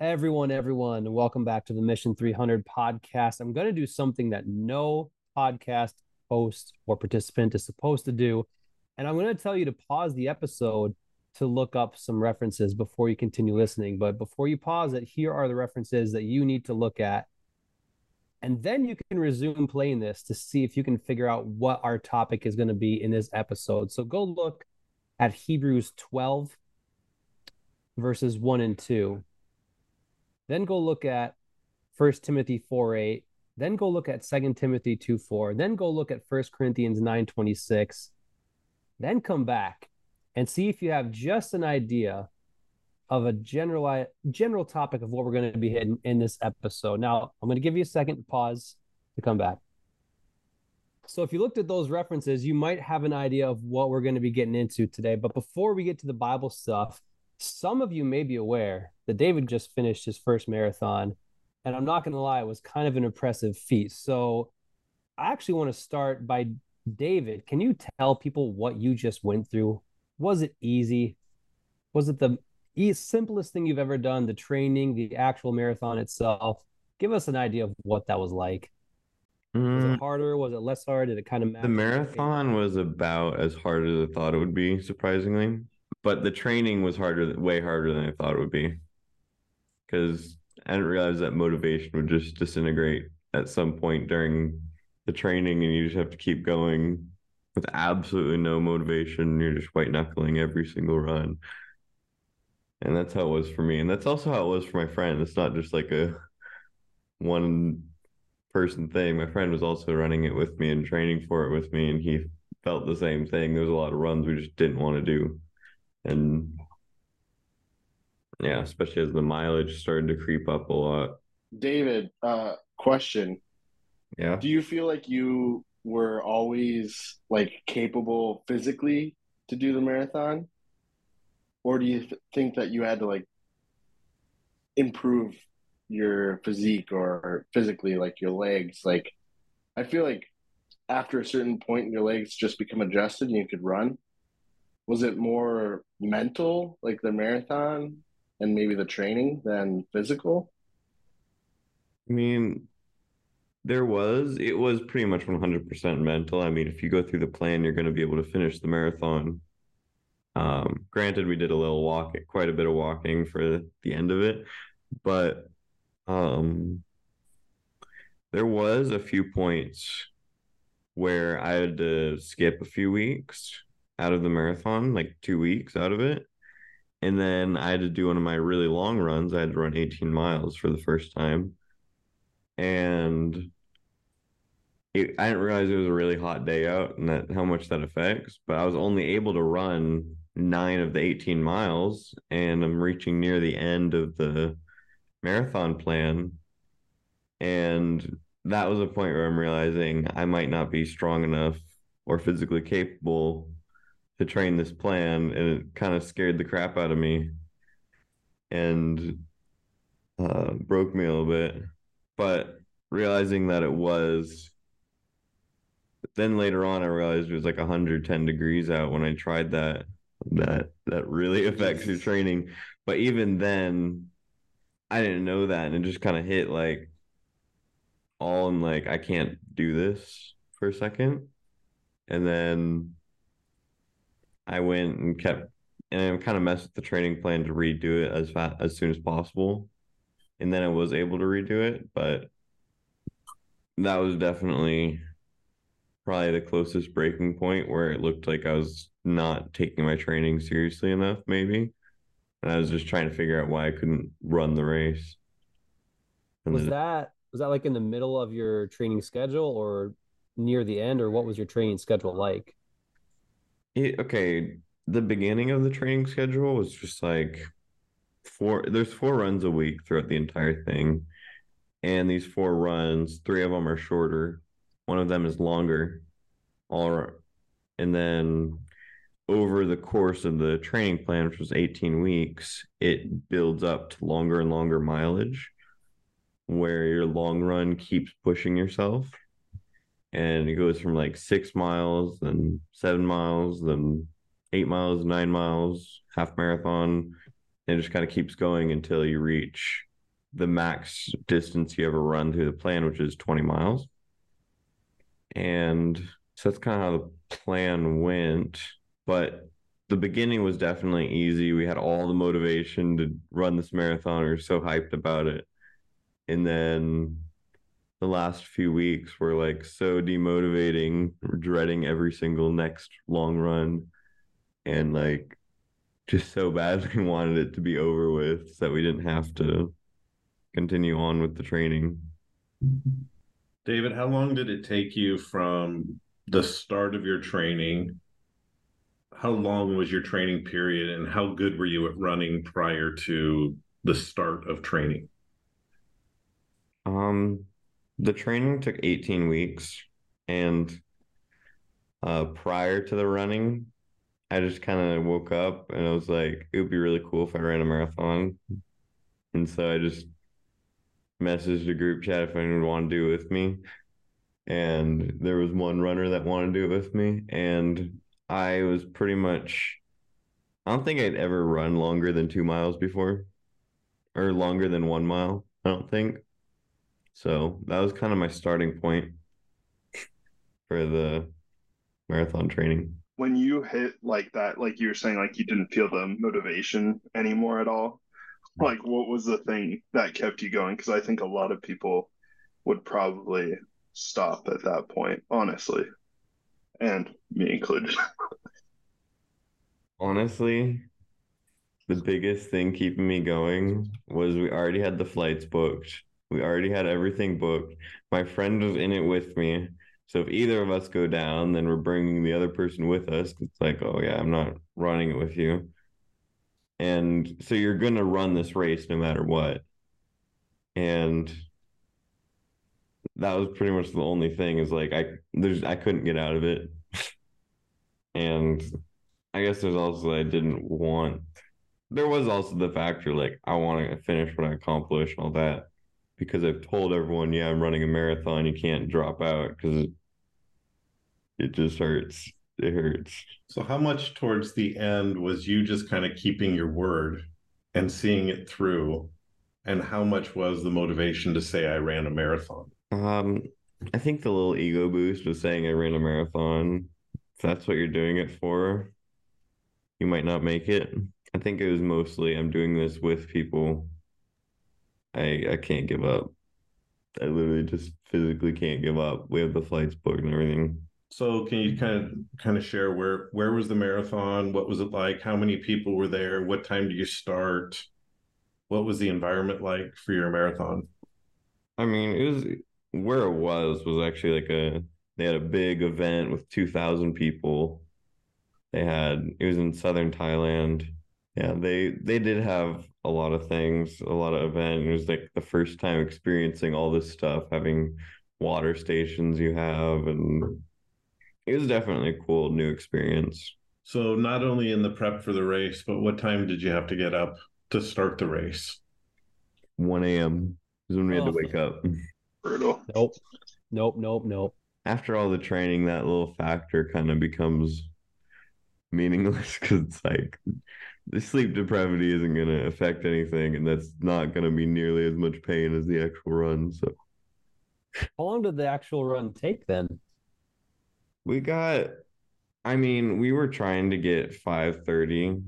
Everyone, everyone, welcome back to the Mission 300 podcast. I'm going to do something that no podcast host or participant is supposed to do. And I'm going to tell you to pause the episode to look up some references before you continue listening. But before you pause it, here are the references that you need to look at. And then you can resume playing this to see if you can figure out what our topic is going to be in this episode. So go look at Hebrews 12, verses 1 and 2 then go look at First Timothy 4 8. Then go look at Second Timothy 2 4. Then go look at First Corinthians 9 26. Then come back and see if you have just an idea of a general general topic of what we're going to be hitting in this episode. Now, I'm going to give you a second pause to come back. So, if you looked at those references, you might have an idea of what we're going to be getting into today. But before we get to the Bible stuff, some of you may be aware that David just finished his first marathon. And I'm not going to lie, it was kind of an impressive feat. So I actually want to start by David. Can you tell people what you just went through? Was it easy? Was it the simplest thing you've ever done? The training, the actual marathon itself? Give us an idea of what that was like. Was it mm. harder? Was it less hard? Did it kind of matter? The marathon was about as hard as I thought it would be, surprisingly but the training was harder, way harder than I thought it would be, because I didn't realize that motivation would just disintegrate at some point during the training, and you just have to keep going with absolutely no motivation. You're just white knuckling every single run, and that's how it was for me, and that's also how it was for my friend. It's not just like a one person thing. My friend was also running it with me and training for it with me, and he felt the same thing. There was a lot of runs we just didn't want to do and yeah, especially as the mileage started to creep up a lot. David, uh, question. Yeah. Do you feel like you were always like capable physically to do the marathon? Or do you th- think that you had to like improve your physique or physically like your legs? Like I feel like after a certain point your legs just become adjusted and you could run was it more mental, like the marathon and maybe the training, than physical? I mean, there was, it was pretty much 100% mental. I mean, if you go through the plan, you're going to be able to finish the marathon. Um, granted, we did a little walk, quite a bit of walking for the end of it, but um, there was a few points where I had to skip a few weeks out of the marathon, like two weeks out of it. And then I had to do one of my really long runs. I had to run 18 miles for the first time. And it, I didn't realize it was a really hot day out and that how much that affects. But I was only able to run nine of the 18 miles, and I'm reaching near the end of the marathon plan. And that was a point where I'm realizing I might not be strong enough or physically capable to train this plan and it kind of scared the crap out of me and uh, broke me a little bit. But realizing that it was then later on i realized it was like 110 degrees out when i tried that that that really affects your training. But even then i didn't know that and it just kind of hit like all in like i can't do this for a second. And then I went and kept and I kind of messed with the training plan to redo it as fast as soon as possible, and then I was able to redo it. But that was definitely probably the closest breaking point where it looked like I was not taking my training seriously enough, maybe, and I was just trying to figure out why I couldn't run the race. And was then, that was that like in the middle of your training schedule or near the end, or what was your training schedule like? It, okay, the beginning of the training schedule was just like four. There's four runs a week throughout the entire thing, and these four runs, three of them are shorter, one of them is longer. All right, and then over the course of the training plan, which was 18 weeks, it builds up to longer and longer mileage where your long run keeps pushing yourself and it goes from like six miles, then seven miles, then eight miles, nine miles, half marathon, and it just kind of keeps going until you reach the max distance you ever run through the plan, which is 20 miles. And so that's kind of how the plan went. But the beginning was definitely easy. We had all the motivation to run this marathon. We were so hyped about it. And then the last few weeks were like so demotivating, dreading every single next long run and like just so badly wanted it to be over with so that we didn't have to continue on with the training. David, how long did it take you from the start of your training? How long was your training period and how good were you at running prior to the start of training? Um the training took 18 weeks and uh prior to the running I just kind of woke up and I was like it would be really cool if I ran a marathon. And so I just messaged the group chat if anyone would want to do it with me. And there was one runner that wanted to do it with me. And I was pretty much, I don't think I'd ever run longer than two miles before or longer than one mile. I don't think. So that was kind of my starting point for the marathon training. When you hit like that, like you were saying, like you didn't feel the motivation anymore at all like what was the thing that kept you going? Because i think a lot of people would probably stop at that point honestly and me included. Honestly the biggest thing keeping me going was we already had the flights booked we already had everything booked. My friend was in it with me. So if either of us go down then we're bringing the other person with us it's like oh yeah i'm not running it with you. And so you're going to run this race no matter what. And that was pretty much the only thing is like i there's i couldn't get out of it. And i guess there's also i didn't want there was also the factor like i want to finish what i accomplished and all that because i've told everyone yeah i'm running a marathon you can't drop out because it, it just hurts it hurts. So, how much towards the end was you just kind of keeping your word and seeing it through? And how much was the motivation to say I ran a marathon? Um, I think the little ego boost was saying I ran a marathon. If that's what you're doing it for, you might not make it. I think it was mostly I'm doing this with people. I I can't give up. I literally just physically can't give up. We have the flights booked and everything. So can you kind of kind of share where where was the marathon? What was it like? How many people were there? What time do you start? What was the environment like for your marathon? I mean, it was where it was was actually like a they had a big event with 2000 people. They had it was in southern Thailand. Yeah, they they did have a lot of things, a lot of event. It was like the first time experiencing all this stuff, having water stations you have and it was definitely a cool new experience. So not only in the prep for the race, but what time did you have to get up to start the race? 1 a.m. is when we had to oh. wake up. Brutal. Nope. Nope. Nope. Nope. After all the training, that little factor kind of becomes meaningless because it's like the sleep depravity isn't going to affect anything, and that's not going to be nearly as much pain as the actual run. So, how long did the actual run take then? We got, I mean, we were trying to get 530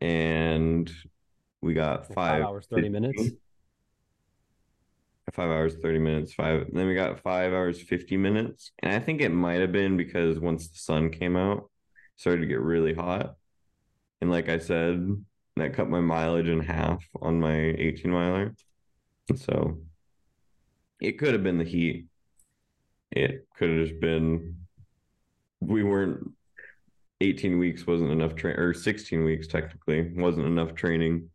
and we got five, five hours, 30 minutes. Five hours, 30 minutes, five. Then we got five hours, 50 minutes. And I think it might have been because once the sun came out, started to get really hot. And like I said, that cut my mileage in half on my 18 miler. So it could have been the heat. It could have just been we weren't 18 weeks wasn't enough train or 16 weeks technically wasn't enough training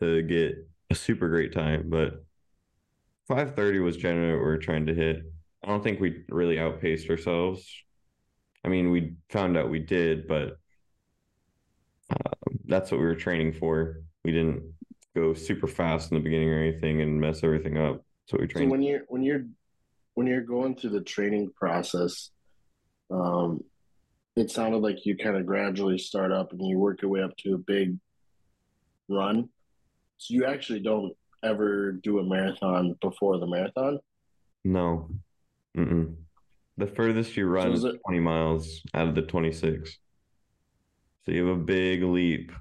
to get a super great time but 530 was generally what we are trying to hit. I don't think we really outpaced ourselves. I mean we found out we did but that's what we were training for we didn't go super fast in the beginning or anything and mess everything up so we trained so when you're when you're when you're going through the training process, um, it sounded like you kind of gradually start up and you work your way up to a big run. So you actually don't ever do a marathon before the marathon? No. Mm-mm. The furthest you run So is it- 20 miles out of the 26. So you have a big leap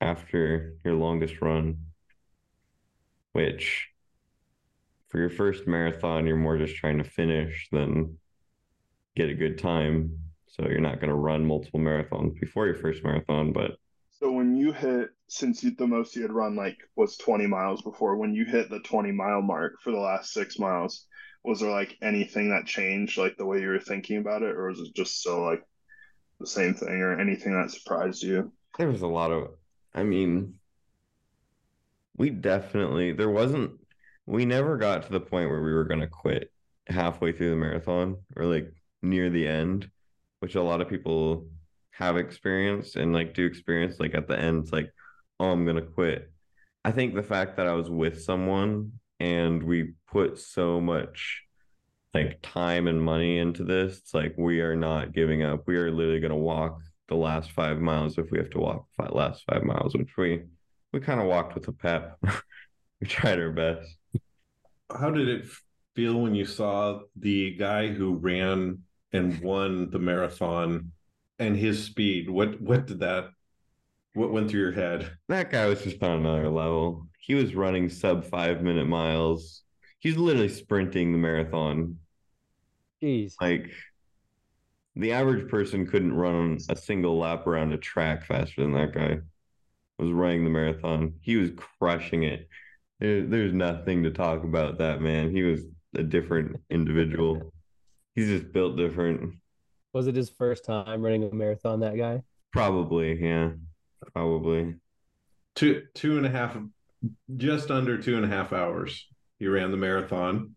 after your longest run, which for your first marathon, you're more just trying to finish than get a good time. So you're not going to run multiple marathons before your first marathon, but So when you hit, since you, the most you had run like was 20 miles before, when you hit the 20 mile mark for the last six miles, was there like anything that changed, like the way you were thinking about it, or was it just still like the same thing, or anything that surprised you? there was a lot of, I mean, we definitely, there wasn't, we never got to the point where we were going to quit halfway through the marathon or like near the end, which a lot of people have experienced and like do experience. Like at the end, it's like, oh, I'm going to quit. I think the fact that I was with someone and we put so much like time and money into this, it's like we are not giving up. We are literally going to walk the last five miles if we have to walk five, last five miles, which we we kind of walked with a pep. we tried our best. How did it feel when you saw the guy who ran and won the marathon and his speed? What what did that what went through your head? That guy was just on another level. He was running sub five minute miles. He's literally sprinting the marathon. Jeez. Like the average person couldn't run a single lap around a track faster than that guy was running the marathon. He was crushing it. There's nothing to talk about that man. He was a different individual. He's just built different. Was it his first time running a marathon, that guy? Probably, yeah. Probably. Two two and a half just under two and a half hours. He ran the marathon.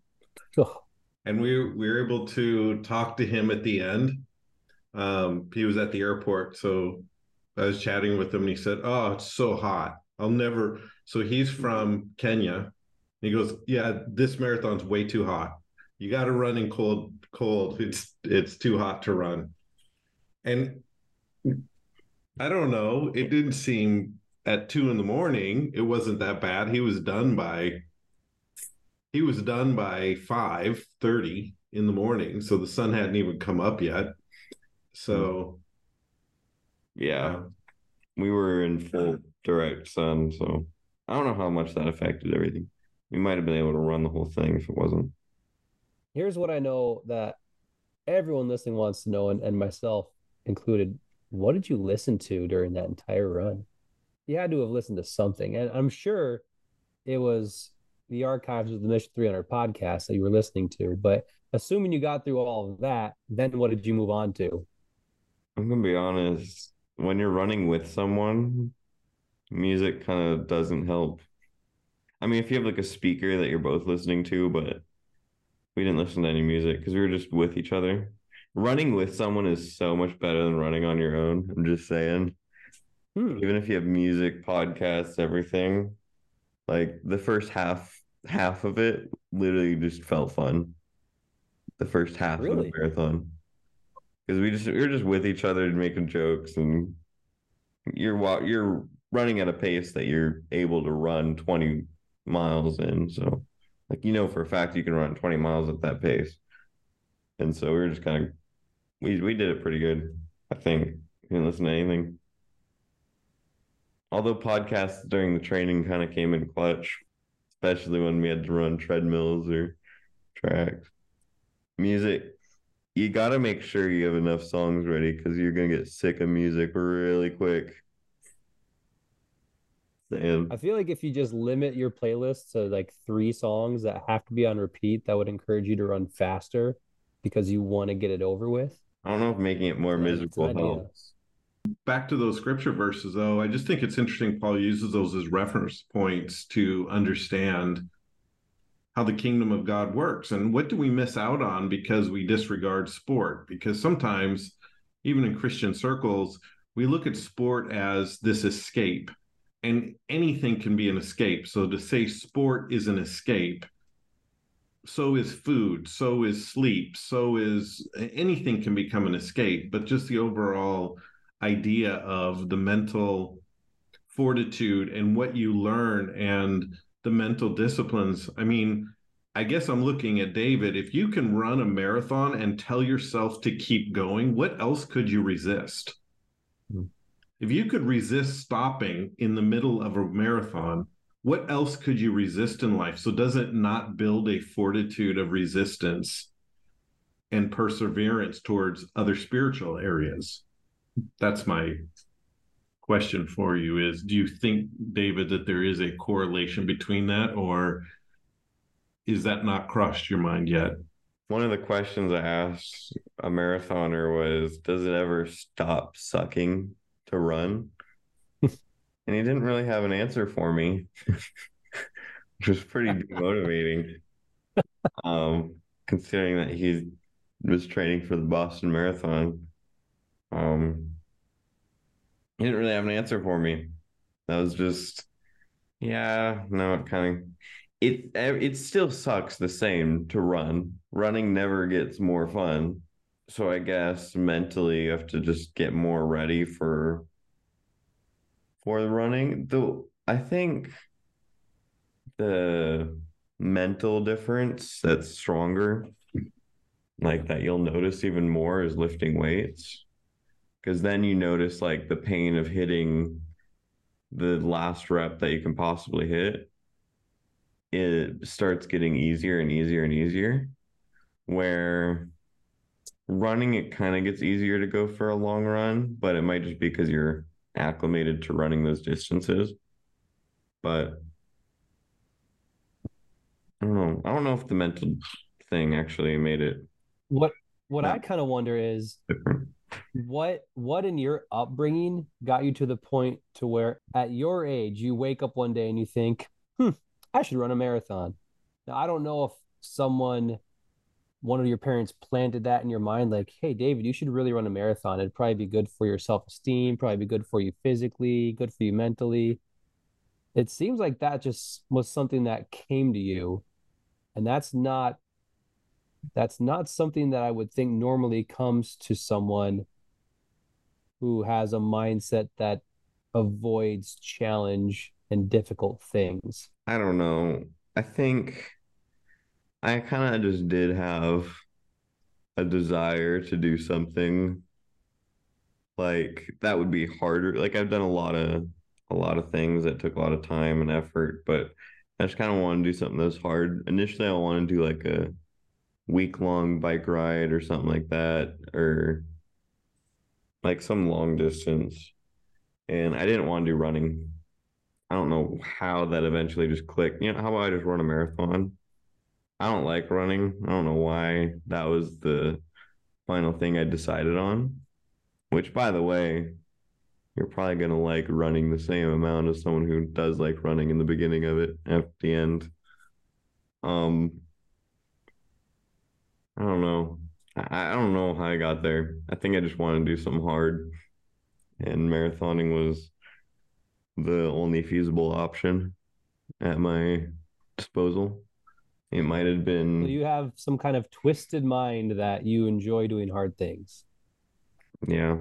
Oh, and we we were able to talk to him at the end. Um, he was at the airport, so I was chatting with him, and he said, "Oh, it's so hot. I'll never." So he's from Kenya. He goes, "Yeah, this marathon's way too hot. You got to run in cold. Cold. It's it's too hot to run." And I don't know. It didn't seem at two in the morning. It wasn't that bad. He was done by he was done by 5:30 in the morning so the sun hadn't even come up yet so hmm. Yeah. We were in full direct sun, so I don't know how much that affected everything. We might have been able to run the whole thing if it wasn't. here's what I know that everyone listening wants to know, and, and myself included. What did you listen to during that entire run? You had to have listened to something, and I'm sure it was the archives of the Mission 300 podcast that you were listening to. But assuming you got through all of that, then what did you move on to? I'm gonna be honest, when you're running with someone, music kind of doesn't help. I mean, if you have like a speaker that you're both listening to, but we didn't listen to any music because we were just with each other. Running with someone is so much better than running on your own. I'm just saying. Hmm. Even if you have music, podcasts, everything, like the first half half of it literally just felt fun. The first half of the marathon. Because we just we were just with each other and making jokes and you're you're running at a pace that you're able to run 20 miles in. So like you know for a fact you can run 20 miles at that pace. And so we were just kind of we we did it pretty good, I think. We didn't listen to anything. Although podcasts during the training kind of came in clutch, especially when we had to run treadmills or tracks. Music, you got to make sure you have enough songs ready because you're going to get sick of music really quick. And I feel like if you just limit your playlist to like three songs that have to be on repeat, that would encourage you to run faster because you want to get it over with. I don't know if making it more Yeah, it's an miserable helps. back to those scripture verses though i just think it's interesting paul uses those as reference points to understand how the kingdom of god works. And what do we miss out on because we disregard sport? Because sometimes even in christian circles we look at sport as this escape. And anything can be an escape. So to say sport is an escape so is food so is sleep so is anything can become an escape. But just the overall idea of the mental fortitude and what you learn and the mental disciplines. I mean, I guess I'm looking at David. If you can run a marathon and tell yourself to keep going, what else could you resist? Hmm. If you could resist stopping in the middle of a marathon, what else could you resist in life? So, does it not build a fortitude of resistance and perseverance towards other spiritual areas? That's my question for you is do you think david that there is a correlation between that or is that not crossed your mind yet One of the questions I asked a marathoner was, "Does it ever stop sucking to run?" and he didn't really have an answer for me, which was pretty demotivating. Um, considering that he was training for the Boston Marathon. Um, he didn't really have an answer for me. That was just, yeah, no, it kind of it it still sucks the same to run. Running never gets more fun. So I guess mentally you have to just get more ready for for the running. Though I think the mental difference that's stronger, like that you'll notice even more is lifting weights. Because then you notice like the pain of hitting the last rep that you can possibly hit it starts getting easier and easier and easier where running it kind of gets easier to go for a long run but it might just be because you're acclimated to running those distances but i don't know i don't know if the mental thing actually made it What what. I kind of wonder is different what what in your upbringing got you to the point to where at your age you wake up one day and you think, hmm, I should run a marathon. Now I don't know if someone one of your parents planted that in your mind, like, hey David, you should really run a marathon. It'd probably be good for your self-esteem, probably be good for you physically, good for you mentally. It seems like that just was something that came to you. And that's not that's not something that I would think normally comes to someone who has a mindset that avoids challenge and difficult things. I don't know. I think I kind of just did have a desire to do something like that would be harder. Like I've done a lot of a lot of things that took a lot of time and effort, but I just kind of want to do something that's hard. Initially, I want to do like a week long bike ride or something like that, or like some long distance. And I didn't want to do running. I don't know how that eventually just clicked. You know, how about I just run a marathon? I don't like running. I don't know why that was the final thing I decided on. Which, by the way, you're probably going to like running the same amount as someone who does like running in the beginning of it at the end. Um, I don't know. I, I don't know how I got there. I think I just wanted to do something hard, and marathoning was the only feasible option at my disposal. It might have So been, you have some kind of twisted mind that you enjoy doing hard things. yeah,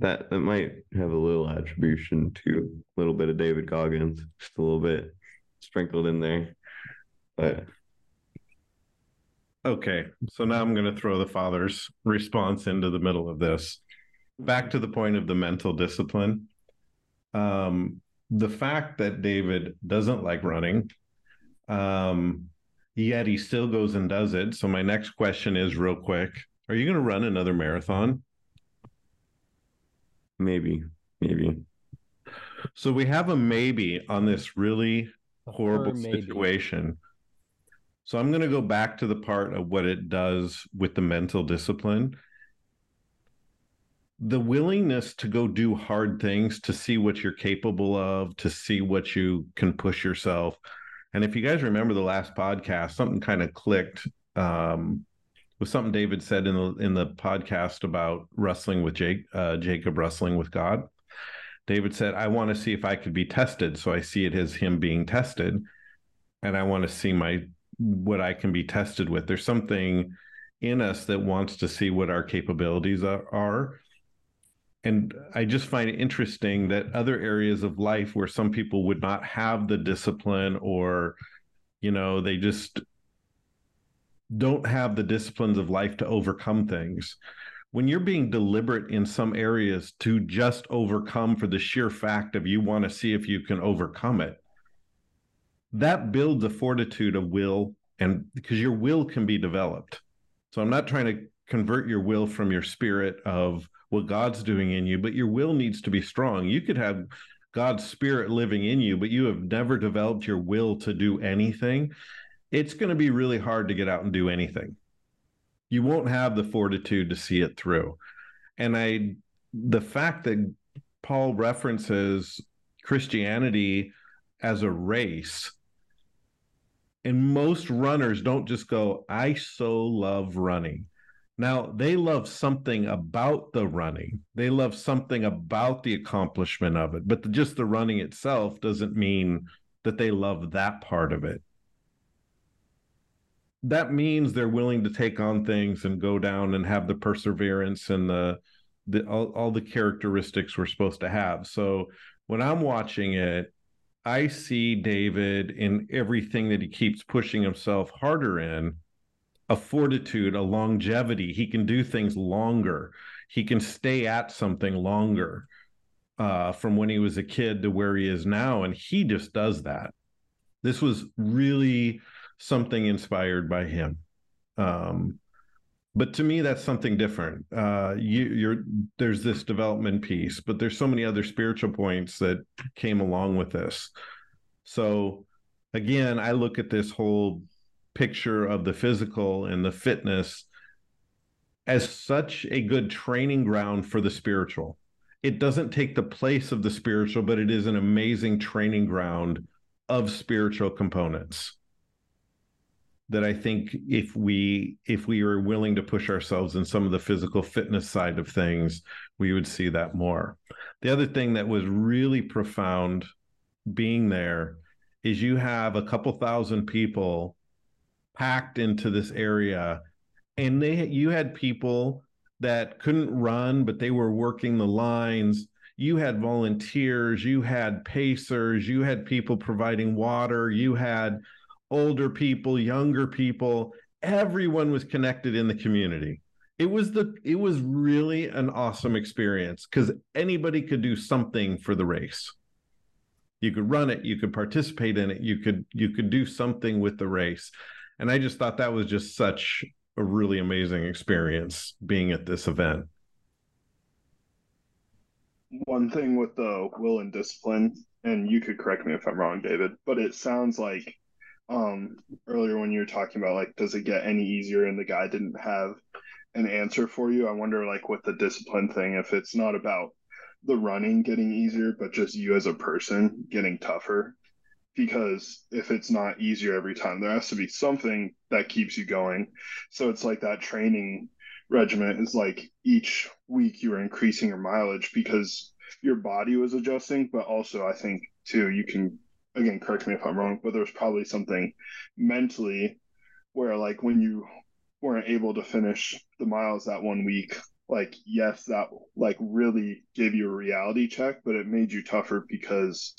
that that might have a little attribution to a little bit of David Goggins, just a little bit sprinkled in there. But Okay, so now I'm going to throw the father's response into the middle of this. Back to the point of the mental discipline. Um, the fact that David doesn't like running, um, yet he still goes and does it. So, my next question is real quick Are you going to run another marathon? maybe, maybe. So, we have a maybe on this really horrible firm maybe. situation. So I'm going to go back to the part of what it does with the mental discipline. The willingness to go do hard things, to see what you're capable of, to see what you can push yourself. And if you guys remember the last podcast, something kind of clicked um, with something David said in the in the podcast about wrestling with Jake, uh, Jacob wrestling with God. David said, "I want to see if I could be tested." So I see it as him being tested, and I want to see my what I can be tested with. There's something in us that wants to see what our capabilities are, and I just find it interesting that other areas of life where some people would not have the discipline or, you know, they just don't have the disciplines of life to overcome things. When you're being deliberate in some areas to just overcome for the sheer fact of you want to see if you can overcome it, that builds a fortitude of will and because your will can be developed. So I'm not trying to convert your will from your spirit of what God's doing in you, but your will needs to be strong. You could have God's spirit living in you, but you have never developed your will to do anything. It's going to be really hard to get out and do anything. You won't have the fortitude to see it through. And I, the fact that Paul references Christianity as a race, and most runners don't just go, I so love running. Now, they love something about the running. They love something about the accomplishment of it, but the, just the running itself doesn't mean that they love that part of it. That means they're willing to take on things and go down and have the perseverance and the, the all, all the characteristics we're supposed to have. So when I'm watching it, I see David in everything that he keeps pushing himself harder in a fortitude, a longevity. He can do things longer. He can stay at something longer uh, from when he was a kid to where he is now. And he just does that. This was really something inspired by him. Um, but to me, that's something different. Uh, you, there's this development piece, but there's so many other spiritual points that came along with this. So again, I look at this whole picture of the physical and the fitness as such a good training ground for the spiritual. It doesn't take the place of the spiritual, but it is an amazing training ground of spiritual components that I think if we if we were willing to push ourselves in some of the physical fitness side of things, we would see that more. The other thing that was really profound being there is you have a couple thousand people packed into this area and they you had people that couldn't run but they were working the lines you had volunteers you had pacers you had people providing water you had older people younger people everyone was connected in the community. It was the it was really an awesome experience because anybody could do something for the race. You could run it you could participate in it you could you could do something with the race. And I just thought that was just such a really amazing experience being at this event. One thing with the will and discipline, and you could correct me if I'm wrong, David, but it sounds like um, earlier when you were talking about like, does it get any easier? And the guy didn't have an answer for you. I wonder, like, with the discipline thing, if it's not about the running getting easier, but just you as a person getting tougher because if it's not easier every time, there has to be something that keeps you going. So it's like that training regiment is like each week you are increasing your mileage because your body was adjusting, but also I think too you can again correct me if I'm wrong, but there's probably something mentally where like when you weren't able to finish the miles that one week, like yes, that like really gave you a reality check, but it made you tougher because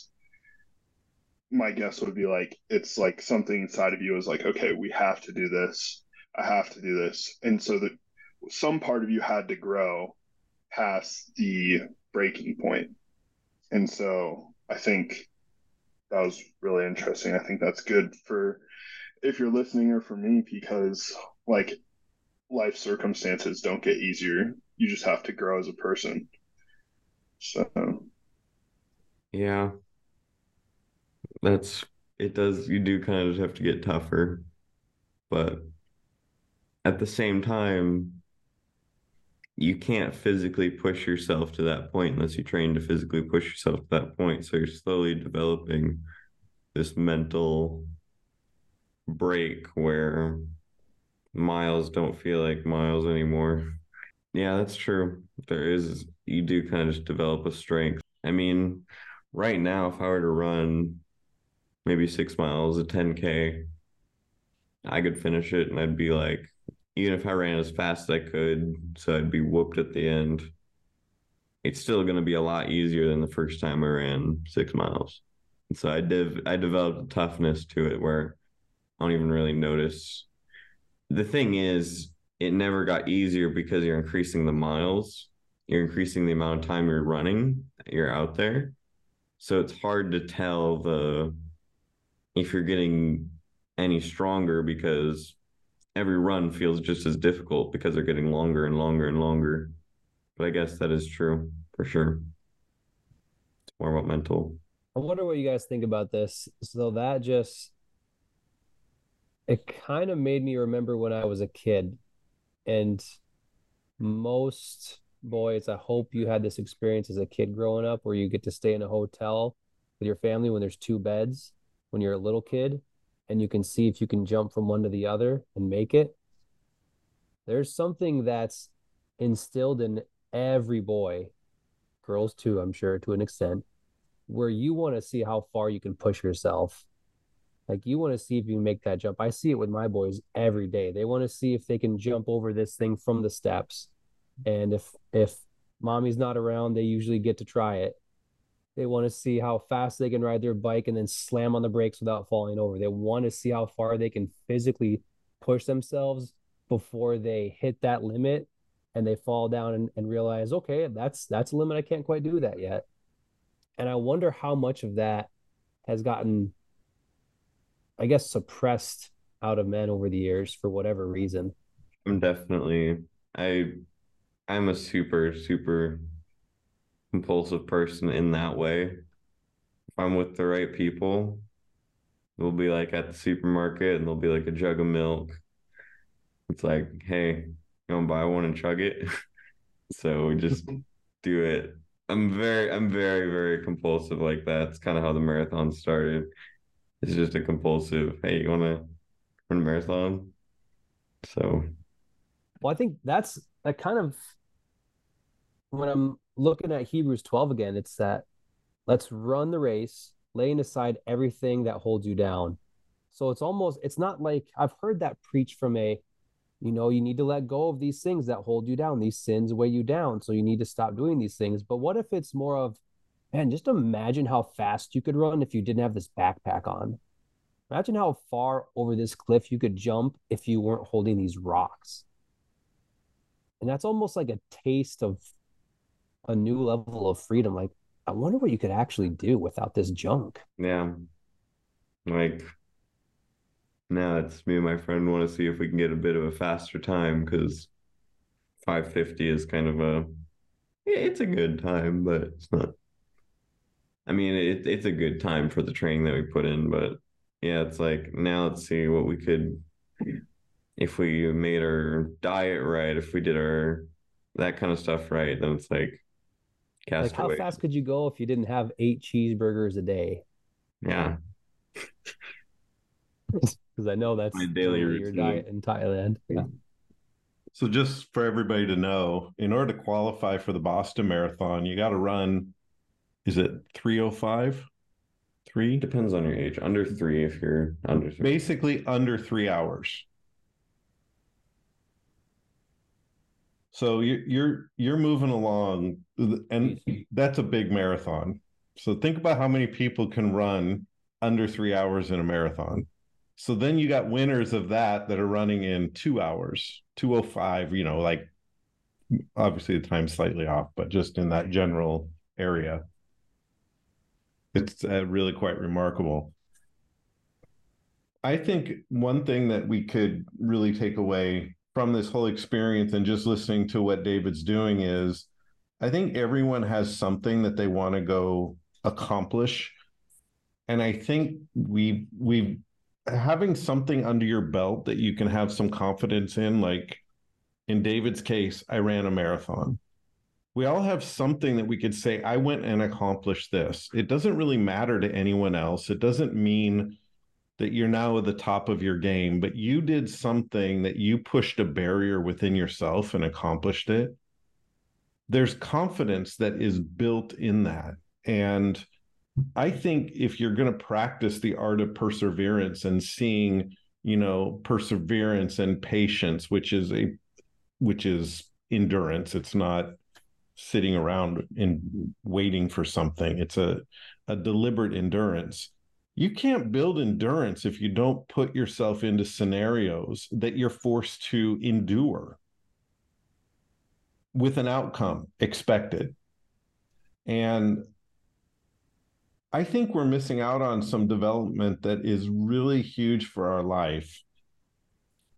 my guess would be like it's like something inside of you is like okay we have to do this. I have to do this. And so that some part of you had to grow past the breaking point. And so i think that was really interesting. I think that's good for if you're listening or for me because like life circumstances don't get easier. You just have to grow as a person. So. Yeah. That's it does you do kind of have to get tougher but at the same time you can't physically push yourself to that point unless you train to physically push yourself to that point. So you're slowly developing this mental break where miles don't feel like miles anymore. Yeah that's true. There is you do kind of just develop a strength. I mean right now if i were to run maybe six miles, a 10K, I could finish it and I'd be like, even if I ran as fast as I could, so I'd be whooped at the end. it's still going to be a lot easier than the first time I ran six miles. And so I div- I developed a toughness to it where I don't even really notice. The thing is, it never got easier because you're increasing the miles, you're increasing the amount of time you're running, you're out there. So it's hard to tell the if you're getting any stronger because every run feels just as difficult because they're getting longer and longer and longer. But I guess that is true for sure. It's more about mental. I wonder what you guys think about this. So that just it kind of made me remember when I was a kid. And most boys, I hope you had this experience as a kid growing up where you get to stay in a hotel with your family when there's two beds when you're a little kid and you can see if you can jump from one to the other and make it. There's something that's instilled in every boy, girls too, I'm sure, to an extent, where you want to see how far you can push yourself. Like you want to see if you make that jump. I see it with my boys every day. They want to see if they can jump over this thing from the steps. And if if mommy's not around, they usually get to try it. They want to see how fast they can ride their bike and then slam on the brakes without falling over. They want to see how far they can physically push themselves before they hit that limit and they fall down and, and realize, okay, that's that's a limit. I can't quite do that yet. And I wonder how much of that has gotten, I guess, suppressed out of men over the years for whatever reason. I'm definitely I I'm a super, super compulsive person in that way. If I'm with the right people, we'll be like at the supermarket and there'll be like a jug of milk. It's like, hey, you want to buy one and chug it? so we just do it. I'm very, I'm very, very compulsive like that. It's kind of how the marathon started. It's just a compulsive, hey, you want to run a marathon? So, well, I think that's that kind of when I'm looking at Hebrews 12 again, it's that let's run the race, laying aside everything that holds you down. So it's almost, it's not like I've heard that preach from a, you know, you need to let go of these things that hold you down. These sins weigh you down. So you need to stop doing these things. But what if it's more of, man, just imagine how fast you could run if you didn't have this backpack on. Imagine how far over this cliff you could jump if you weren't holding these rocks. And that's almost like a taste of a new level of freedom. Like, I wonder what you could actually do without this junk. Yeah. Like now it's me and my friend want to see if we can get a bit of a faster time because 550 is kind of a it's a good time, but it's not I mean it, it's a good time for the training that we put in, but yeah, it's like now let's see what we could if we made our diet right, if we did our that kind of stuff right, then it's like like how fast could you go if you didn't have eight cheeseburgers a day? Yeah. Because I know that's my daily your diet in Thailand. Yeah. So just for everybody to know, in order to qualify for the Boston Marathon, you got to run. Is it three oh five? Three depends on your age. Under three, if you're under three. Basically, under three hours. So you're you're you're moving along, and that's a big marathon. So think about how many people can run under three hours in a marathon. So then you got winners of that that are running in two hours, two oh five. You know, like obviously the time's slightly off, but just in that general area, it's uh, really quite remarkable. I think one thing that we could really take away from this whole experience and just listening to what David's doing is I think everyone has something that they want to go accomplish. And I think we we having something under your belt that you can have some confidence in, like in David's case, I ran a marathon. We all have something that we could say, I went and accomplished this. It doesn't really matter to anyone else. It doesn't mean that you're now at the top of your game, but you did something that you pushed a barrier within yourself and accomplished it. There's confidence that is built in that. And I think if you're going to practice the art of perseverance and seeing, you know, perseverance and patience, which is a which is endurance, it's not sitting around and waiting for something. It's a, a deliberate endurance. You can't build endurance if you don't put yourself into scenarios that you're forced to endure with an outcome expected. And I think we're missing out on some development that is really huge for our life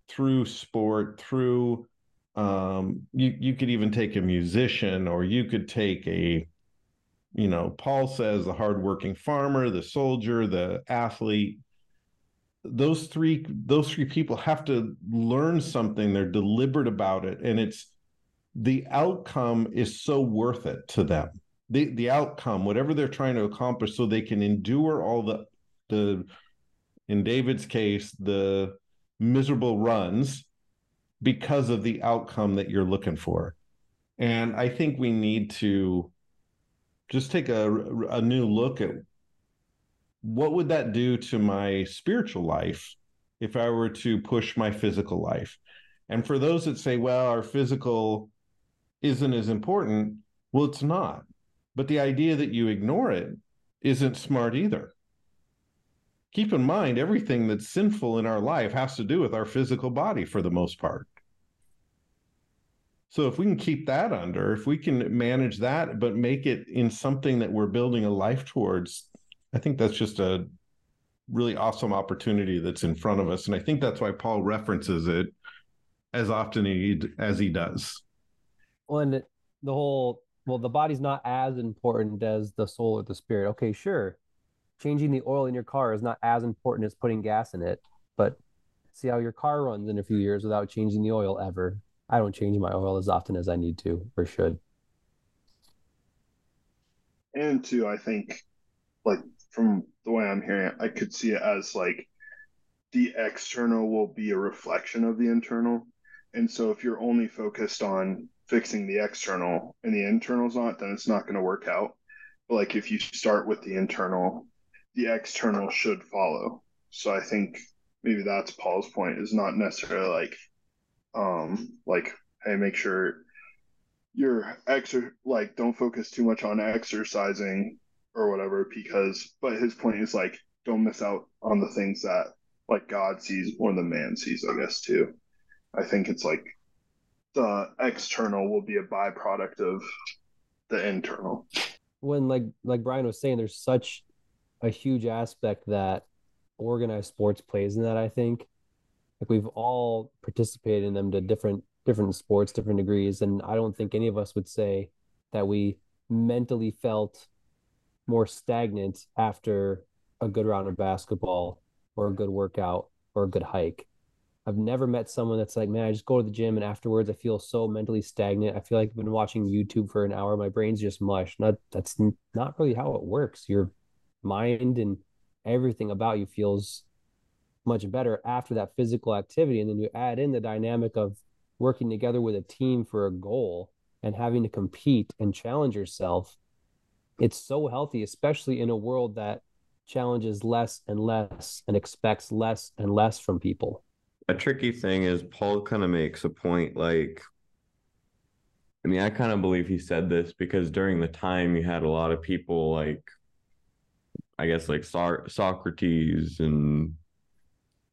through sport, through um, you you could even take a musician or you could take a you know paul says the hardworking farmer the soldier the athlete those three those three people have to learn something. They're deliberate about it. And it's the outcome is so worth it to them. The the outcome whatever they're trying to accomplish so they can endure all the the in david's case the miserable runs because of the outcome that you're looking for. And I think we need to just take a, a new look at what would that do to my spiritual life if I were to push my physical life. And for those that say, well, our physical isn't as important, well, it's not. But the idea that you ignore it isn't smart either. Keep in mind, everything that's sinful in our life has to do with our physical body for the most part. So if we can keep that under, if we can manage that, but make it in something that we're building a life towards, I think that's just a really awesome opportunity that's in front of us. And I think that's why Paul references it as often as he does. Well, and the whole, well, the body's not as important as the soul or the spirit. Okay, sure. Changing the oil in your car is not as important as putting gas in it, but see how your car runs in a few years without changing the oil ever. I don't change my oil as often as I need to or should. And two, I think, like from the way I'm hearing it, I could see it as like the external will be a reflection of the internal. And so if you're only focused on fixing the external and the internal's not, then it's not going to work out. But like if you start with the internal, the external should follow. So I think maybe that's Paul's point is not necessarily like um like hey make sure you're exer like don't focus too much on exercising or whatever because but his point is like don't miss out on the things that like god sees more than man sees i guess too. I think it's like the external will be a byproduct of the internal. When like like bryan was saying there's such a huge aspect that organized sports plays in that i think like we've all participated in them to different different sports different degrees and i don't think any of us would say that we mentally felt more stagnant after a good round of basketball or a good workout or a good hike. I've never met someone that's like man i just go to the gym and afterwards i feel so mentally stagnant. I feel like i've been watching youtube for an hour. My brain's just mush. Not that's not really how it works. Your mind and everything about you feels much better after that physical activity. And then you add in the dynamic of working together with a team for a goal and having to compete and challenge yourself. It's so healthy, especially in a world that challenges less and less and expects less and less from people. A tricky thing is Paul kind of makes a point like, I mean, I kind of believe he said this because during the time you had a lot of people like, I guess like so- Socrates and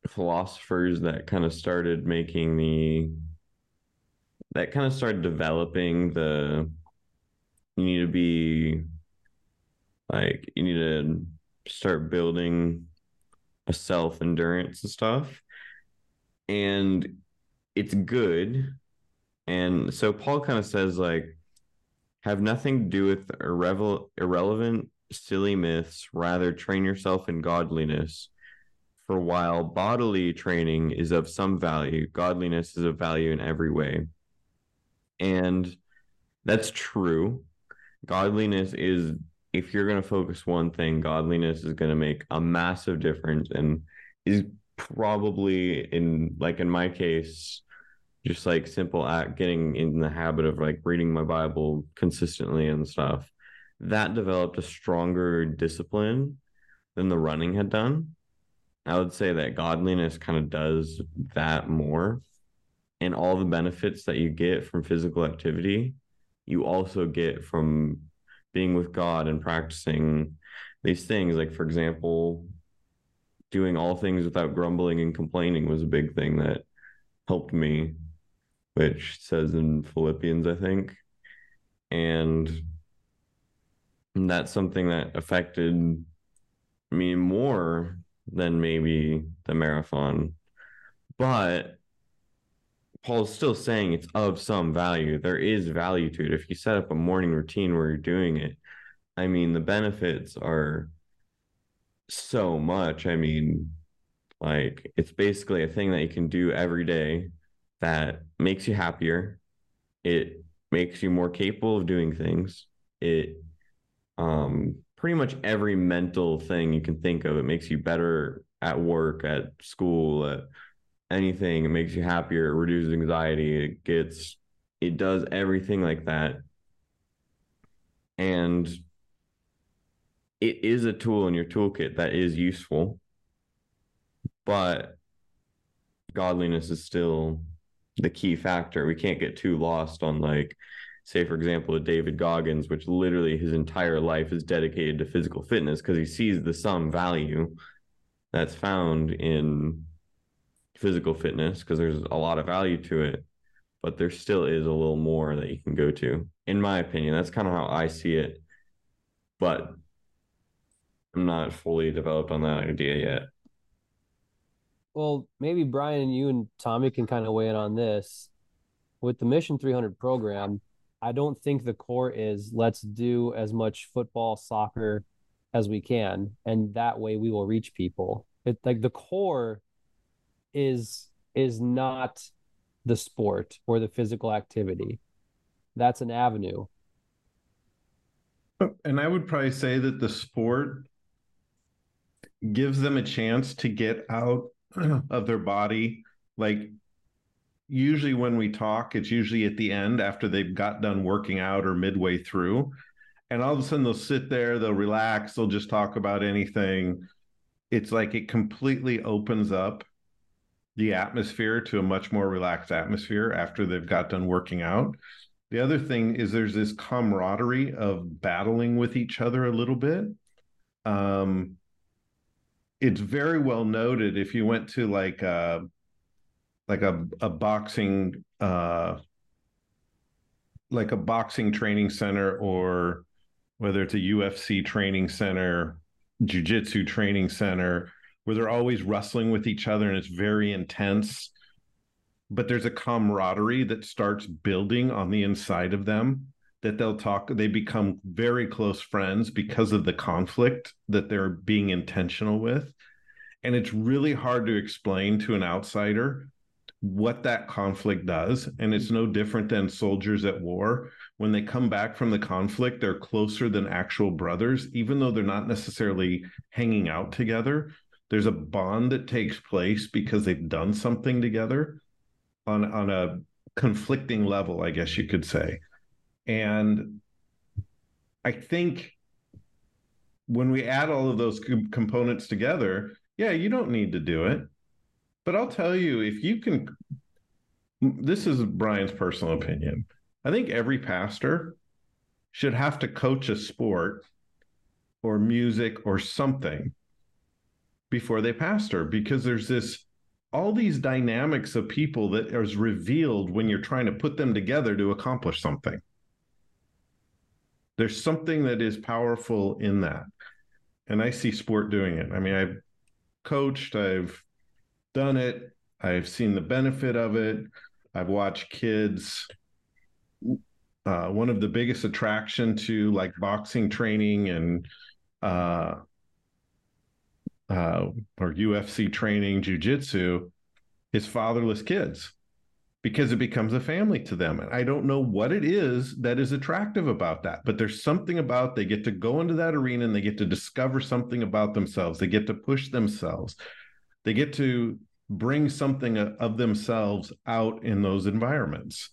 philosophers that kind of started making the that kind of started developing the you need to be like you need to start building a self endurance and stuff. And it's good. And so paul kind of says like have nothing to do with irrevel- irrelevant silly myths. Rather train yourself in godliness for while bodily training is of some value, godliness is of value in every way. And that's true. Godliness is, if you're going to focus one thing, godliness is going to make a massive difference and is probably in, like in my case, just like simple act getting in the habit of like reading my Bible consistently and stuff. That developed a stronger discipline than the running had done I would say that godliness kind of does that more. And all the benefits that you get from physical activity, you also get from being with God and practicing these things. Like, for example, doing all things without grumbling and complaining was a big thing that helped me, which says in Philippians, I think. And that's something that affected me more than maybe the marathon. But Paul's still saying it's of some value. There is value to it. If you set up a morning routine where you're doing it, I mean, the benefits are so much. I mean, like it's basically a thing that you can do every day that makes you happier. It makes you more capable of doing things. It um pretty much every mental thing you can think of. It makes you better at work, at school, at anything. It makes you happier, it reduces anxiety, it gets it does everything like that. And it is a tool in your toolkit that is useful, but godliness is still the key factor. We can't get too lost on like, say, for example, David Goggins, which literally his entire life is dedicated to physical fitness because he sees the some value that's found in physical fitness because there's a lot of value to it, but there still is a little more that you can go to, in my opinion. That's kind of how I see it. But I'm not fully developed on that idea yet. Well, maybe Bryan and you and Tommy can kind of weigh in on this. With the Mission 300 program, I don't think the core is let's do as much football, soccer as we can, and that way we will reach people. It like the core is is not the sport or the physical activity. That's an avenue. And I would probably say that the sport gives them a chance to get out of their body. Like usually when we talk, it's usually at the end after they've got done working out or midway through. And all of a sudden they'll sit there, they'll relax, they'll just talk about anything. It's like it completely opens up the atmosphere to a much more relaxed atmosphere after they've got done working out. The other thing is there's this camaraderie of battling with each other a little bit. Um, it's very well noted if you went to like uh, like a, a boxing uh, like a boxing training center or whether it's a UFC training center, jiu-jitsu training center, where they're always wrestling with each other and it's very intense. But there's a camaraderie that starts building on the inside of them that they'll talk, they become very close friends because of the conflict that they're being intentional with. And it's really hard to explain to an outsider what that conflict does. And it's mm. no different than soldiers at war. When they come back from the conflict, they're closer than actual brothers, even though they're not necessarily hanging out together. There's a bond that takes place because they've done something together on, on a conflicting level, I guess you could say. And I think when we add all of those components together, yeah, you don't need to do it. But I'll tell you, if you can, this is Bryan's personal opinion. I think every pastor should have to coach a sport or music or something before they pastor because there's this all these dynamics of people that is revealed when you're trying to put them together to accomplish something. There's something that is powerful in that. And I see sport doing it. I mean, I've coached, I've done it, I've seen the benefit of it. I've watched kids. Uh, one of the biggest attraction to like boxing training and uh, uh, or UFC training, jujitsu, is fatherless kids because it becomes a family to them. And I don't know what it is that is attractive about that, but there's something about they get to go into that arena and they get to discover something about themselves. They get to push themselves. They get to bring something of themselves out in those environments.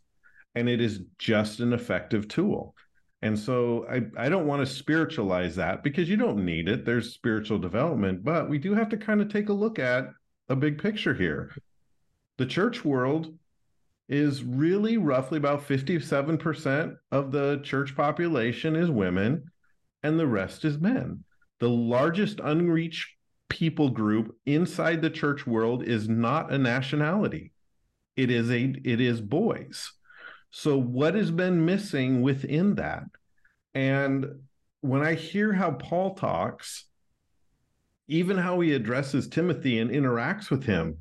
And it is just an effective tool. And so I, I don't want to spiritualize that because you don't need it. There's spiritual development, but we do have to kind of take a look at a big picture here. The church world is really roughly about 57% of the church population is women and the rest is men. The largest unreached people group inside the church world is not a nationality. It is a it is boys. So what has been missing within that? And when I hear how Paul talks, even how he addresses Timothy and interacts with him,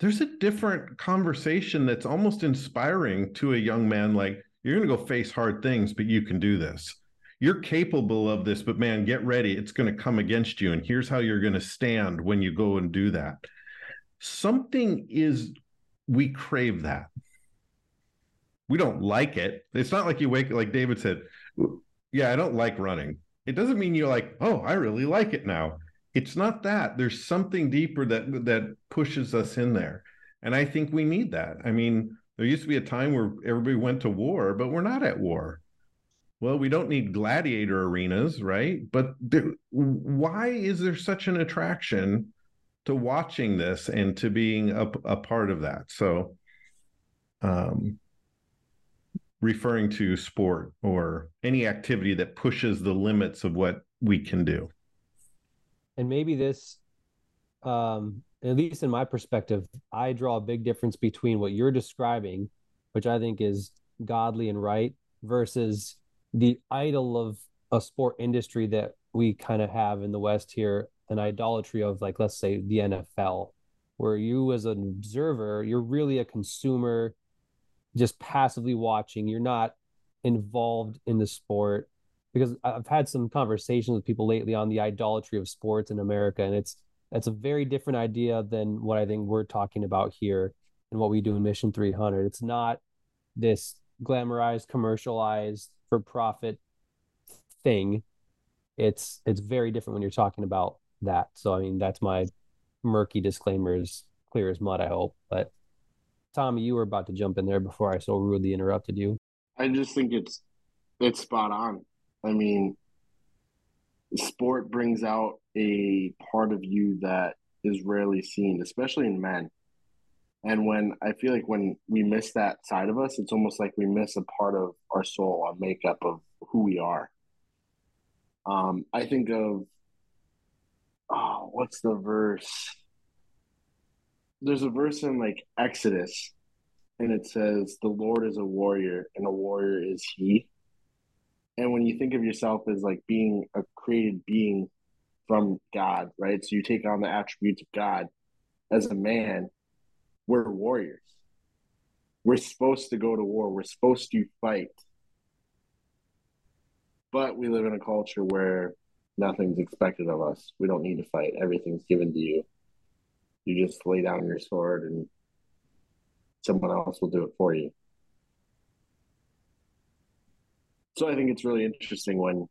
there's a different conversation that's almost inspiring to a young man like you're going to go face hard things but you can do this you're capable of this but man get ready. It's going to come against you and here's how you're going to stand when you go and do that. Something is we crave that. We don't like it. It's not like you wake like david said yeah i don't like running. It doesn't mean you're like oh i really like it now. It's not that. There's something deeper that that pushes us in there. And i think we need that. I mean there used to be a time where everybody went to war but we're not at war well we don't need gladiator arenas right? But there, why is there such an attraction to watching this and to being a, a part of that? So um referring to sport or any activity that pushes the limits of what we can do. And maybe this um at least in my perspective i draw a big difference between what you're describing which i think is godly and right versus the idol of a sport industry that we kind of have in the west here an idolatry of like let's say the nfl where you as an observer you're really a consumer just passively watching you're not involved in the sport because I've had some conversations with people lately on the idolatry of sports in America, and it's that's a very different idea than what I think we're talking about here and what we do in Mission 300. It's not this glamorized, commercialized, for profit thing. It's it's very different when you're talking about that. So I mean, that's my murky disclaimer is clear as mud. I hope, but Tommy, you were about to jump in there before I so rudely interrupted you. I just think it's it's spot on. I mean, sport brings out a part of you that is rarely seen, especially in men. And when I feel like when we miss that side of us, it's almost like we miss a part of our soul, our makeup of who we are. Um, I think of oh, what's the verse? There's a verse in like Exodus, and it says, "The Lord is a warrior, and a warrior is He." and when you think of yourself as like being a created being from God, right? So you take on the attributes of God as a man, we're warriors. We're supposed to go to war. We're supposed to fight. But we live in a culture where nothing's expected of us. We don't need to fight. Everything's given to you. You just lay down your sword and someone else will do it for you. So I think it's really interesting when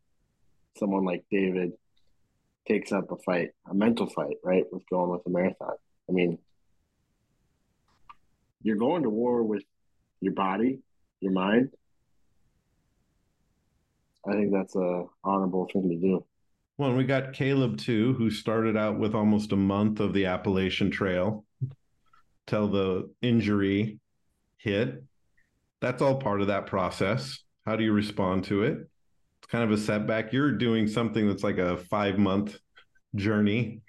someone like David takes up a fight, a mental fight, right, with going with a marathon. I mean, you're going to war with your body, your mind. I think that's a honorable thing to do. Well, we got Caleb too, who started out with almost a month of the Appalachian Trail till the injury hit. That's all part of that process. How do you respond to it? It's kind of a setback. You're doing something that's like a five month journey.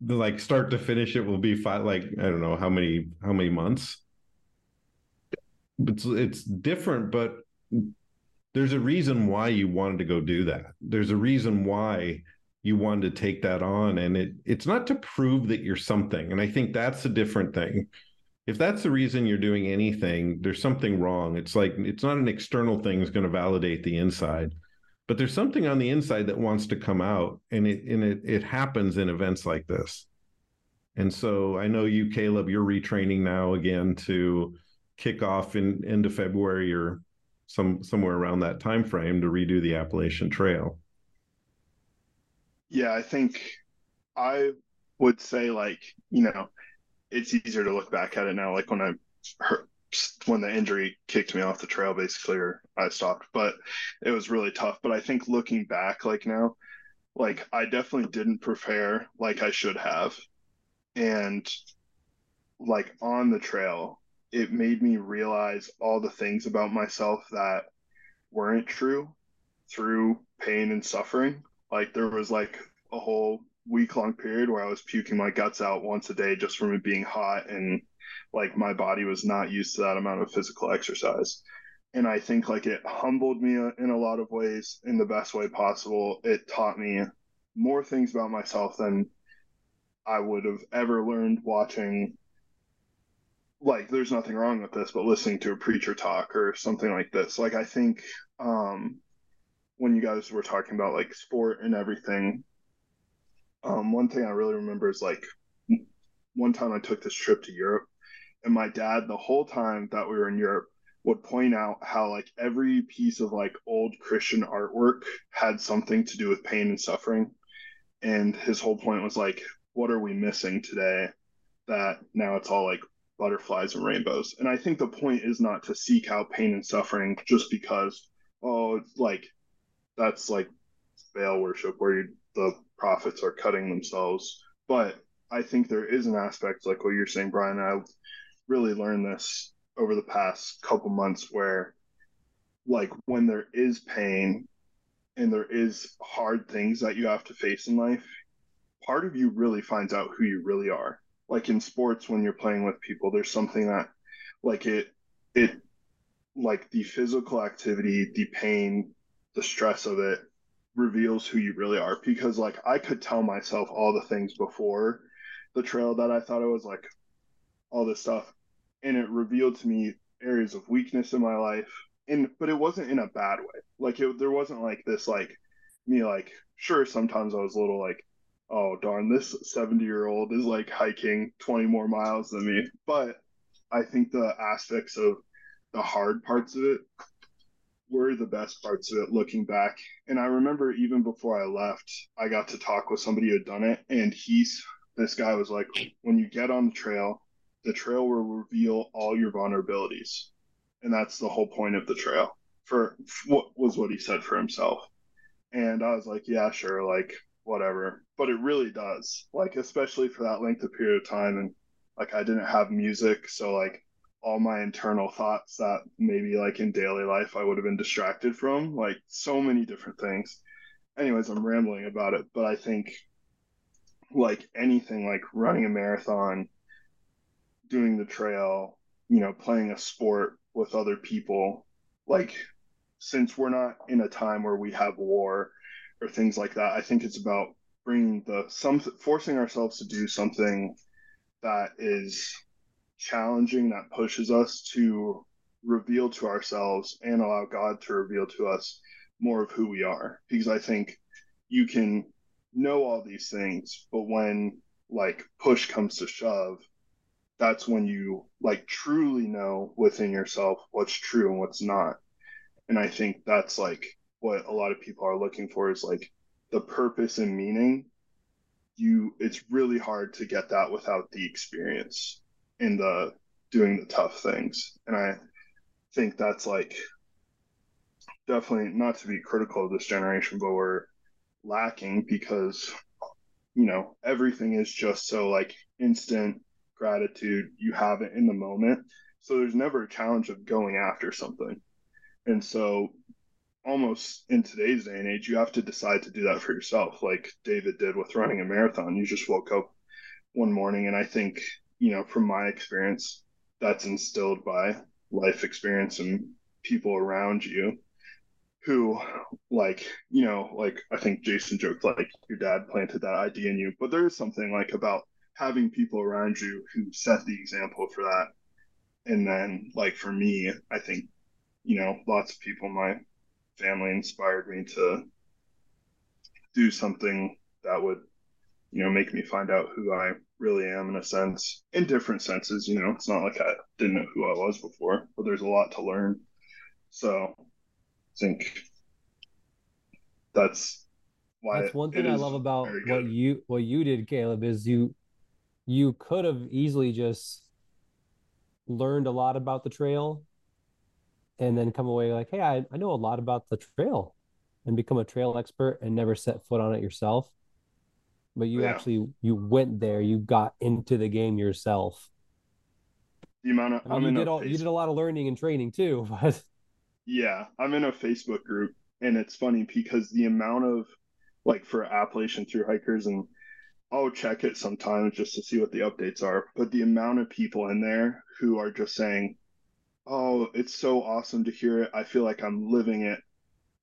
The like start to finish it will be five like I don't know how many how many months. It's it's different, but there's a reason why you wanted to go do that. There's a reason why you wanted to take that on and it it's not to prove that you're something and i think that's a different thing if that's the reason you're doing anything, there's something wrong. It's like it's not an external thing that's going to validate the inside, but there's something on the inside that wants to come out, and it and it it happens in events like this. And so I know you, Caleb, you're retraining now again to kick off in into February or some somewhere around that time frame to redo the Appalachian Trail. Yeah, I think I would say like, you know, it's easier to look back at it now. Like when I when the injury kicked me off the trail, basically, or I stopped. But it was really tough. But I think looking back, like now, like I definitely didn't prepare like I should have, and like on the trail, it made me realize all the things about myself that weren't true through pain and suffering. Like there was like a whole week long period where I was puking my guts out once a day just from it being hot and like my body was not used to that amount of physical exercise. And I think like it humbled me in a lot of ways in the best way possible. It taught me more things about myself than I would have ever learned watching like there's nothing wrong with this, but listening to a preacher talk or something like this. Like I think um when you guys were talking about like sport and everything, um, one thing I really remember is like one time I took this trip to Europe, and my dad, the whole time that we were in Europe, would point out how like every piece of like old Christian artwork had something to do with pain and suffering. And his whole point was like, what are we missing today that now it's all like butterflies and rainbows? And I think the point is not to seek out pain and suffering just because, oh, it's like that's like Baal worship where you, the prophets are cutting themselves. But I think there is an aspect like what you're saying, Bryan. I really learned this over the past couple months where like when there is pain and there is hard things that you have to face in life, part of you really finds out who you really are. Like in sports when you're playing with people, there's something that like it it like the physical activity, the pain, the stress of it reveals who you really are because like I could tell myself all the things before the trail that I thought it was like all this stuff and it revealed to me areas of weakness in my life and but it wasn't in a bad way like it, there wasn't like this like me like sure sometimes I was a little like oh darn this 70 year old is like hiking 20 more miles than me but I think the aspects of the hard parts of it were the best parts of it looking back. And I remember even before I left, I got to talk with somebody who had done it. And he's, this guy was like, when you get on the trail, the trail will reveal all your vulnerabilities. And that's the whole point of the trail for what was what he said for himself. And I was like, yeah, sure, like whatever. But it really does, like, especially for that length of period of time. And like, I didn't have music. So, like, all my internal thoughts that maybe like in daily life I would have been distracted from, like so many different things. Anyways, I'm rambling about it, but I think like anything like running a marathon, doing the trail, you know, playing a sport with other people, like since we're not in a time where we have war or things like that, I think it's about bringing the some forcing ourselves to do something that is challenging that pushes us to reveal to ourselves and allow God to reveal to us more of who we are. Because I think you can know all these things, but when like push comes to shove, that's when you like truly know within yourself what's true and what's not. And I think that's like what a lot of people are looking for is like the purpose and meaning. You it's really hard to get that without the experience in the doing the tough things. And I think that's like definitely not to be critical of this generation, but we're lacking because you know everything is just so like instant gratitude you have it in the moment. So there's never a challenge of going after something. And so almost in today's day and age you have to decide to do that for yourself like david did with running a marathon. You just woke up one morning and i think you know, from my experience, that's instilled by life experience and people around you who like you know like i think jayson joked like your dad planted that idea in you. But there is something like about having people around you who set the example for that and then like for me i think you know lots of people in my family inspired me to do something that would you know make me find out who i really am in a sense, in different senses. You know, it's not like I didn't know who I was before, but there's a lot to learn. So I think that's why that's one thing I love about what you what you did, Caleb, is you you could have easily just learned a lot about the trail and then come away like, hey, I, I know a lot about the trail and become a trail expert and never set foot on it yourself. But you yeah. actually you went there. You got into the game yourself. The amount of I mean, I'm you in did a all you did a lot of learning and training too, but yeah, I'm in a Facebook group, and it's funny because the amount of like for Appalachian through hikers, and I'll check it sometimes just to see what the updates are. But the amount of people in there who are just saying, "Oh, it's so awesome to hear it. I feel like I'm living it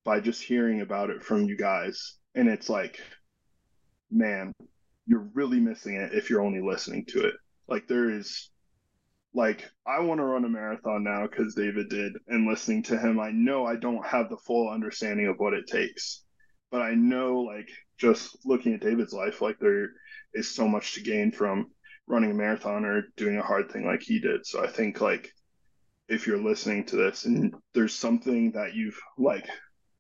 by just hearing about it from you guys," and it's like, man, you're really missing it if you're only listening to it. Like there is like I want to run a marathon now because David did, and listening to him, I know I don't have the full understanding of what it takes, but I know like just looking at David's life, like there is so much to gain from running a marathon or doing a hard thing like he did. So I think like if you're listening to this and there's something that you've like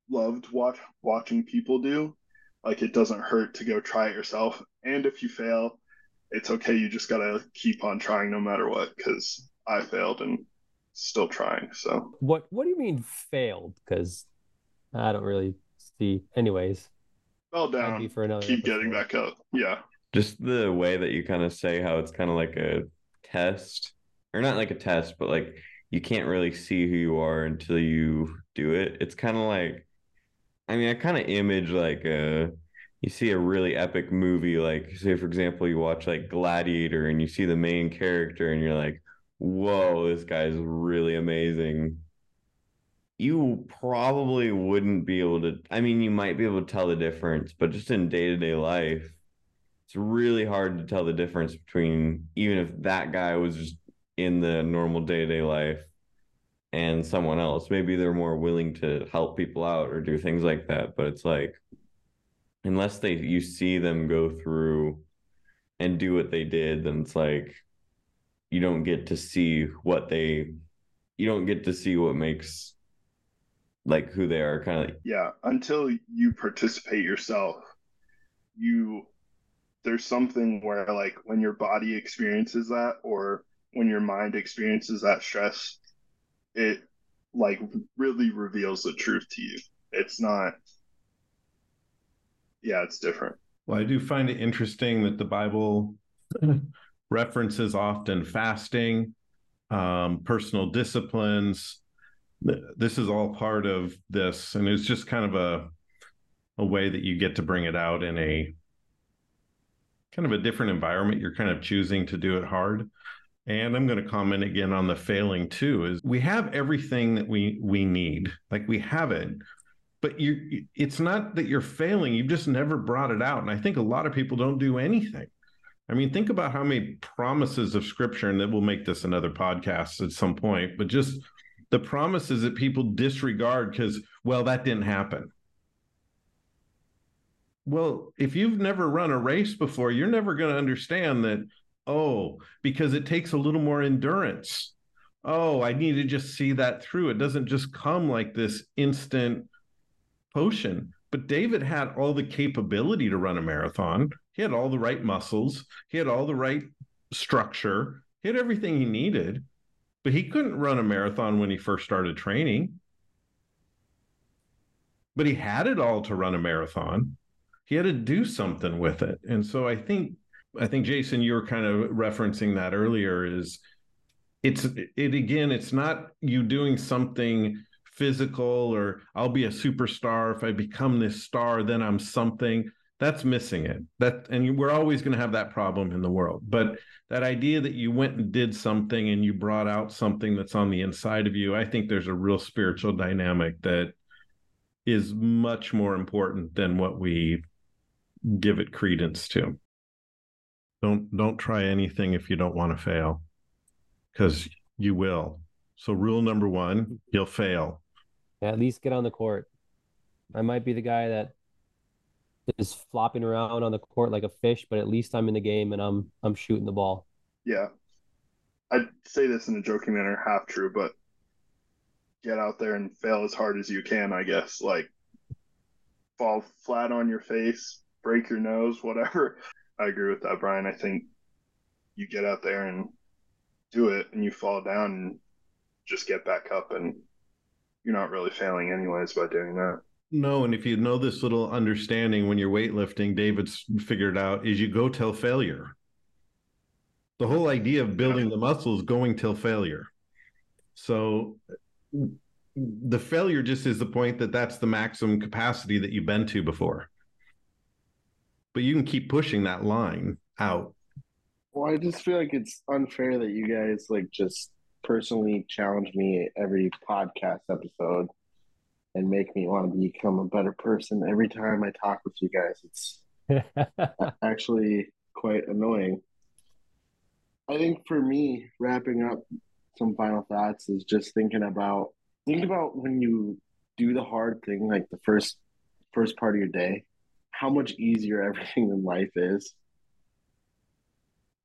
loved watch watching people do, like it doesn't hurt to go try it yourself. And if you fail, it's okay. You just gotta keep on trying no matter what. Because I failed and still trying. So what what do you mean failed? Because I don't really see. Anyways, fell that'd down, for another. keep getting back up. Yeah, Just the way that you kind of say how it's kind of like a test, or not like a test, but like you can't really see who you are until you do it. It's kind of like, I mean, I kind of image like a, you see a really epic movie, like say for example, you watch like Gladiator, and you see the main character, and you're like, whoa, this guy's really amazing. You probably wouldn't be able to, I mean, you might be able to tell the difference, but just in day-to-day life, it's really hard to tell the difference between even if that guy was just in the normal day-to-day life and someone else. Maybe they're more willing to help people out or do things like that, but it's like unless they you see them go through and do what they did, then it's like you don't get to see what they you don't get to see what makes like who they are kind of like yeah. Until you participate yourself, you there's something where like when your body experiences that or when your mind experiences that stress, it like really reveals the truth to you. It's not. Yeah, it's different. Well, I do find it interesting that the Bible references often fasting, um, personal disciplines. Th- This is all part of this, and it's just kind of a a way that you get to bring it out in a kind of a different environment. You're kind of choosing to do it hard. And I'm going to comment again on the failing too. Is we have everything that we we need, like we have it, but you it's not that you're failing you've just never brought it out and i think a lot of people don't do anything i mean think about how many promises of scripture and then we'll make this another podcast at some point but just the promises that people disregard because well that didn't happen well if you've never run a race before you're never going to understand that oh because it takes a little more endurance oh i need to just see that through it doesn't just come like this instant potion. But David had all the capability to run a marathon. He had all the right muscles. He had all the right structure. He had everything he needed. But he couldn't run a marathon when he first started training. But he had it all to run a marathon. He had to do something with it. And so I think I think Jayson you were kind of referencing that earlier is it's it again it's not you doing something physical or I'll be a superstar if I become this star then I'm something that's missing it. That and we're always going to have that problem in the world. But that idea that you went and did something and you brought out something that's on the inside of you I think there's a real spiritual dynamic that is much more important than what we give it credence to. Don't don't try anything if you don't want to fail cuz you will. So rule number 1 you'll fail. At least get on the court. I might be the guy that is flopping around on the court like a fish, but at least I'm in the game and I'm I'm shooting the ball. Yeah. I'd say this in a joking manner, half true, but get out there and fail as hard as you can, I guess. Like fall flat on your face, break your nose, whatever. I agree with that, Bryan. I think you get out there and do it and you fall down and just get back up and you're not really failing anyways by doing that. No, and if you know this little understanding when you're weightlifting, David's figured out is you go till failure. the whole idea of building the muscle is going till failure. So the failure just is the point that that's the maximum capacity that you've been to before. But you can keep pushing that line out. Well, I just feel like it's unfair that you guys like just personally challenge me every podcast episode and make me want to become a better person every time I talk with you guys. It's actually quite annoying. I think for me, wrapping up some final thoughts is just thinking about think about when you do the hard thing, like the first first part of your day, how much easier everything in life is.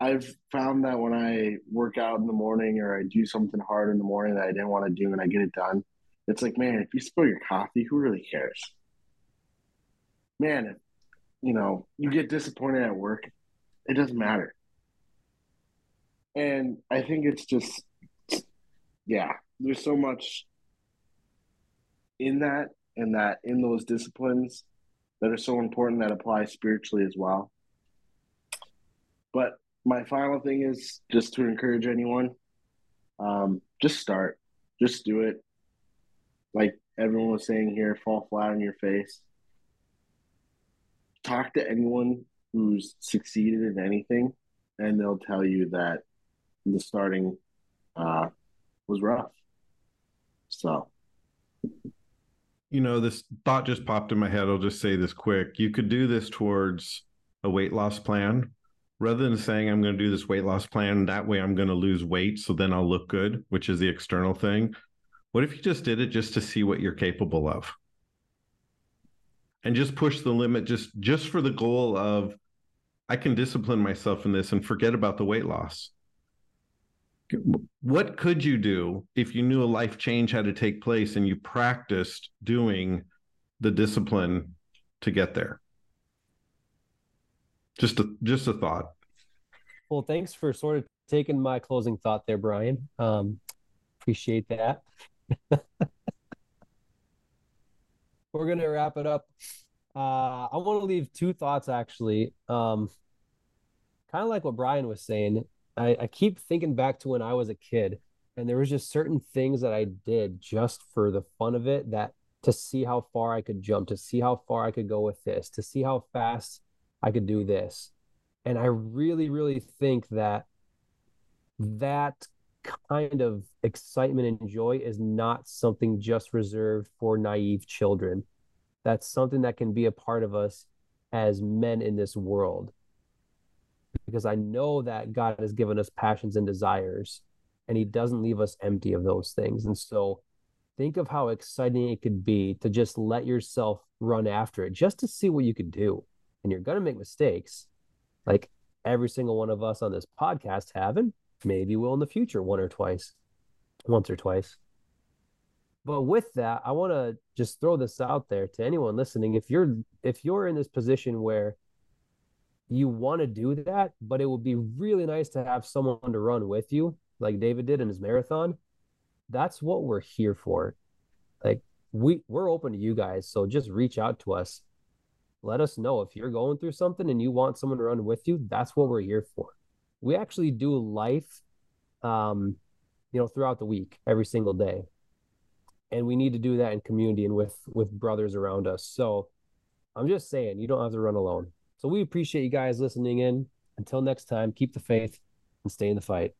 I've found that when I work out in the morning or I do something hard in the morning that I didn't want to do and I get it done, it's like, man, if you spill your coffee, who really cares? Man, if, you know, you get disappointed at work, it doesn't matter. And I think it's just, yeah, there's so much in that and that in those disciplines that are so important that apply spiritually as well. But my final thing is just to encourage anyone um, just start, just do it. Like everyone was saying here, fall flat on your face. Talk to anyone who's succeeded in anything, and they'll tell you that the starting uh, was rough. So, you know, this thought just popped in my head. I'll just say this quick. You could do this towards a weight loss plan rather than saying, I'm going to do this weight loss plan. That way I'm going to lose weight. So then I'll look good, which is the external thing. What if you just did it just to see what you're capable of? And just push the limit just just for the goal of I can discipline myself in this and forget about the weight loss. What could you do if you knew a life change had to take place and you practiced doing the discipline to get there? Just a just a thought. Well thanks for sort of taking my closing thought there bryan. Um appreciate that we're gonna wrap it up uh i want to leave two thoughts actually um kind of like what bryan was saying I, I keep thinking back to when I was a kid, and there was just certain things that I did just for the fun of it that to see how far I could jump, to see how far I could go with this, to see how fast I could do this. And I really, really think that that kind of excitement and joy is not something just reserved for naive children. That's something that can be a part of us as men in this world because I know that God has given us passions and desires and he doesn't leave us empty of those things. And so think of how exciting it could be to just let yourself run after it just to see what you could do. And you're going to make mistakes like every single one of us on this podcast have, and maybe will in the future one or twice, once or twice. But with that, I want to just throw this out there to anyone listening. If you're if you're in this position where you want to do that, but it would be really nice to have someone to run with you, like David did in his marathon. That's what we're here for. Like we we're open to you guys, so just reach out to us. Let us know if you're going through something and you want someone to run with you. That's what we're here for. We actually do life, um, you know, throughout the week, every single day, and we need to do that in community and with with brothers around us. So, I'm just saying, you don't have to run alone. So we appreciate you guys listening in. Until next time, keep the faith and stay in the fight.